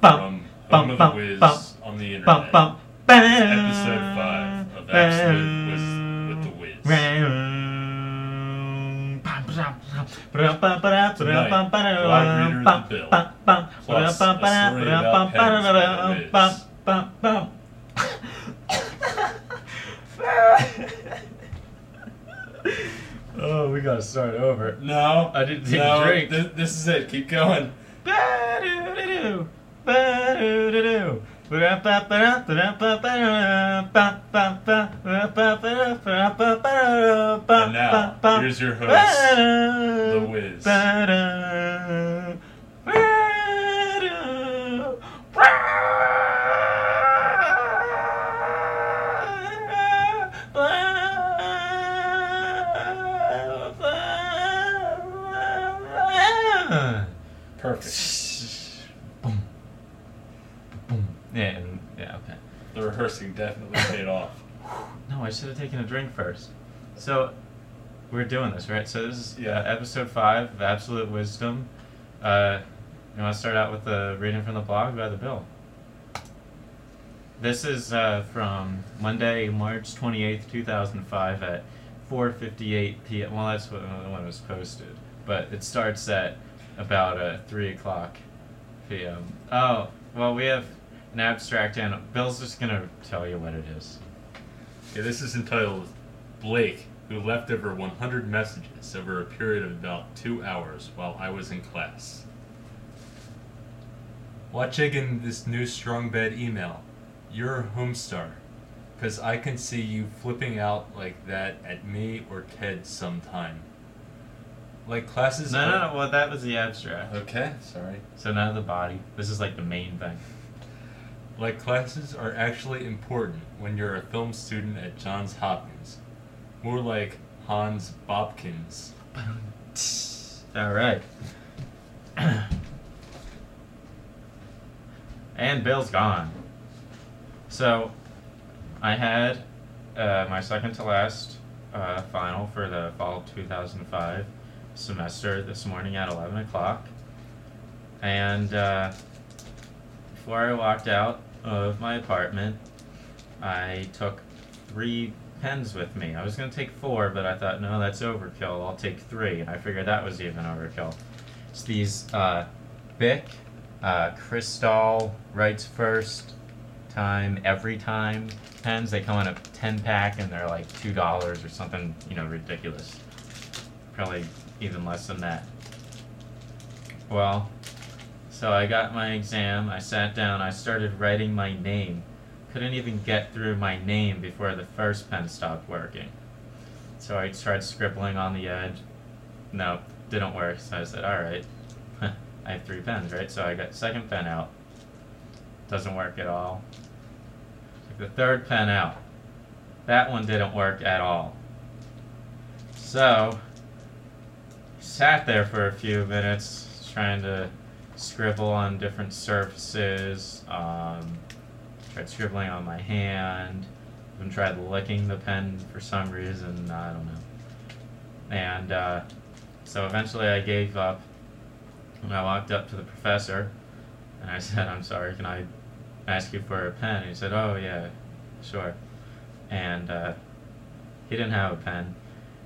From Home of the Wiz on the internet. Episode 5 of Absolute Wiz with the Wiz. Tonight, Black Reader the Bill. Plus, a story about pens by the oh, we gotta start over. No, I didn't take no, a drink. This, this is it. Keep going. And now, here's your host, The Wiz. Perfect. Boom. Boom. Yeah, and, yeah, okay. The rehearsing definitely paid off. No, I should have taken a drink first. So, we're doing this, right? So this is Yeah. uh, episode five of Absolute Wisdom. Uh, you want to start out with the reading from the blog by the Bill. This is uh, from Monday, March twenty eighth, two thousand five, at four fifty eight p.m. Well, that's when, when it was posted, but it starts at about uh, three o'clock p.m. Oh, well, we have an abstract, and Bill's just gonna tell you what it is. Okay, this is entitled Blake, who left over 100 messages over a period of about two hours while I was in class. Watch again this new Strong Bad email. You're a homestar. Because I can see you flipping out like that at me or Ted sometime. Like classes. No, are- no, no. Well, that was the abstract. Okay, sorry. So now the body. This is like the main thing. Like classes are actually important when you're a film student at Johns Hopkins. More like Hans Bobkins. All right. and Bill's gone. So, I had uh, my second to last uh, final for the fall of 2005 semester this morning at 11 o'clock. And uh, before I walked out of my apartment, I took three pens with me. I was going to take four, but I thought, no, that's overkill. I'll take three. And I figured that was even overkill. It's these uh, Bic uh, Cristal Writes First Time Every Time pens. They come in a 10 pack and they're like $2 or something, you know, ridiculous. Probably even less than that. Well, so I got my exam, I sat down, I started writing my name. Couldn't even get through my name before the first pen stopped working. So I tried scribbling on the edge. No, didn't work. So I said, alright, I have three pens, right? So I got second pen out. Doesn't work at all. Took the third pen out. That one didn't work at all. So, sat there for a few minutes trying to scribble on different surfaces. Um, tried scribbling on my hand. Even tried licking the pen for some reason. I don't know. And uh, so eventually I gave up. And I walked up to the professor and I said, I'm sorry, can I ask you for a pen? And he said, Oh, yeah, sure. And uh, he didn't have a pen.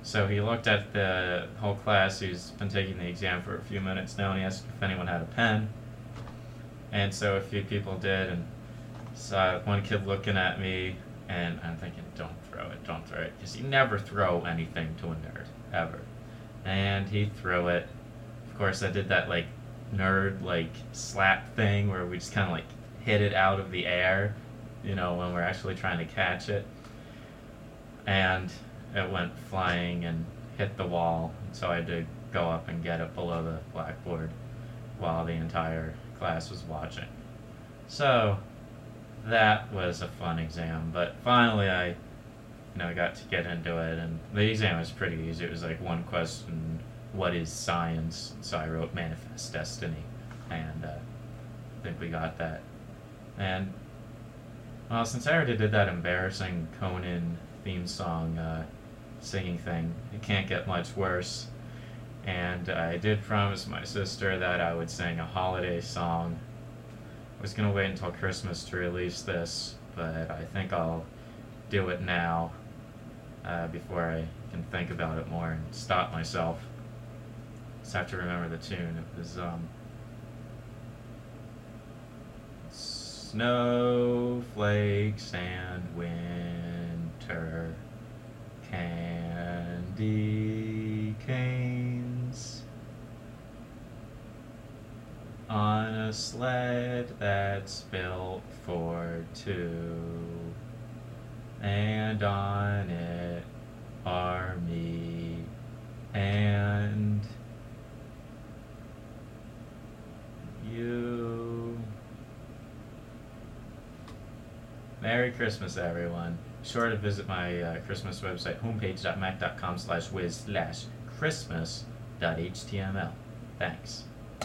So he looked at the whole class who's been taking the exam for a few minutes now and he asked if anyone had a pen. And so a few people did, and saw one kid looking at me, and I'm thinking, don't throw it, don't throw it. Because you never throw anything to a nerd, ever. And he threw it. Of course, I did that, like, nerd, like, slap thing where we just kind of, like, hit it out of the air, you know, when we're actually trying to catch it. And it went flying and hit the wall. So I had to go up and get it below the blackboard while the entire class was watching. So that was a fun exam, but finally I you know got to get into it and the exam was pretty easy. It was like one question, what is science? So I wrote manifest destiny and uh, I think we got that. And well, since I already did that embarrassing Conan theme song uh, singing thing, it can't get much worse. And I did promise my sister that I would sing a holiday song. I was gonna wait until Christmas to release this, but I think I'll do it now uh, before I can think about it more and stop myself. Just have to remember the tune. It was um, snowflakes and winter candy canes on a sled that's built for two and on it are me and you. Merry Christmas, everyone. Sure to visit my uh, Christmas website, homepage.mac.com slash whiz slash christmas.html. Thanks.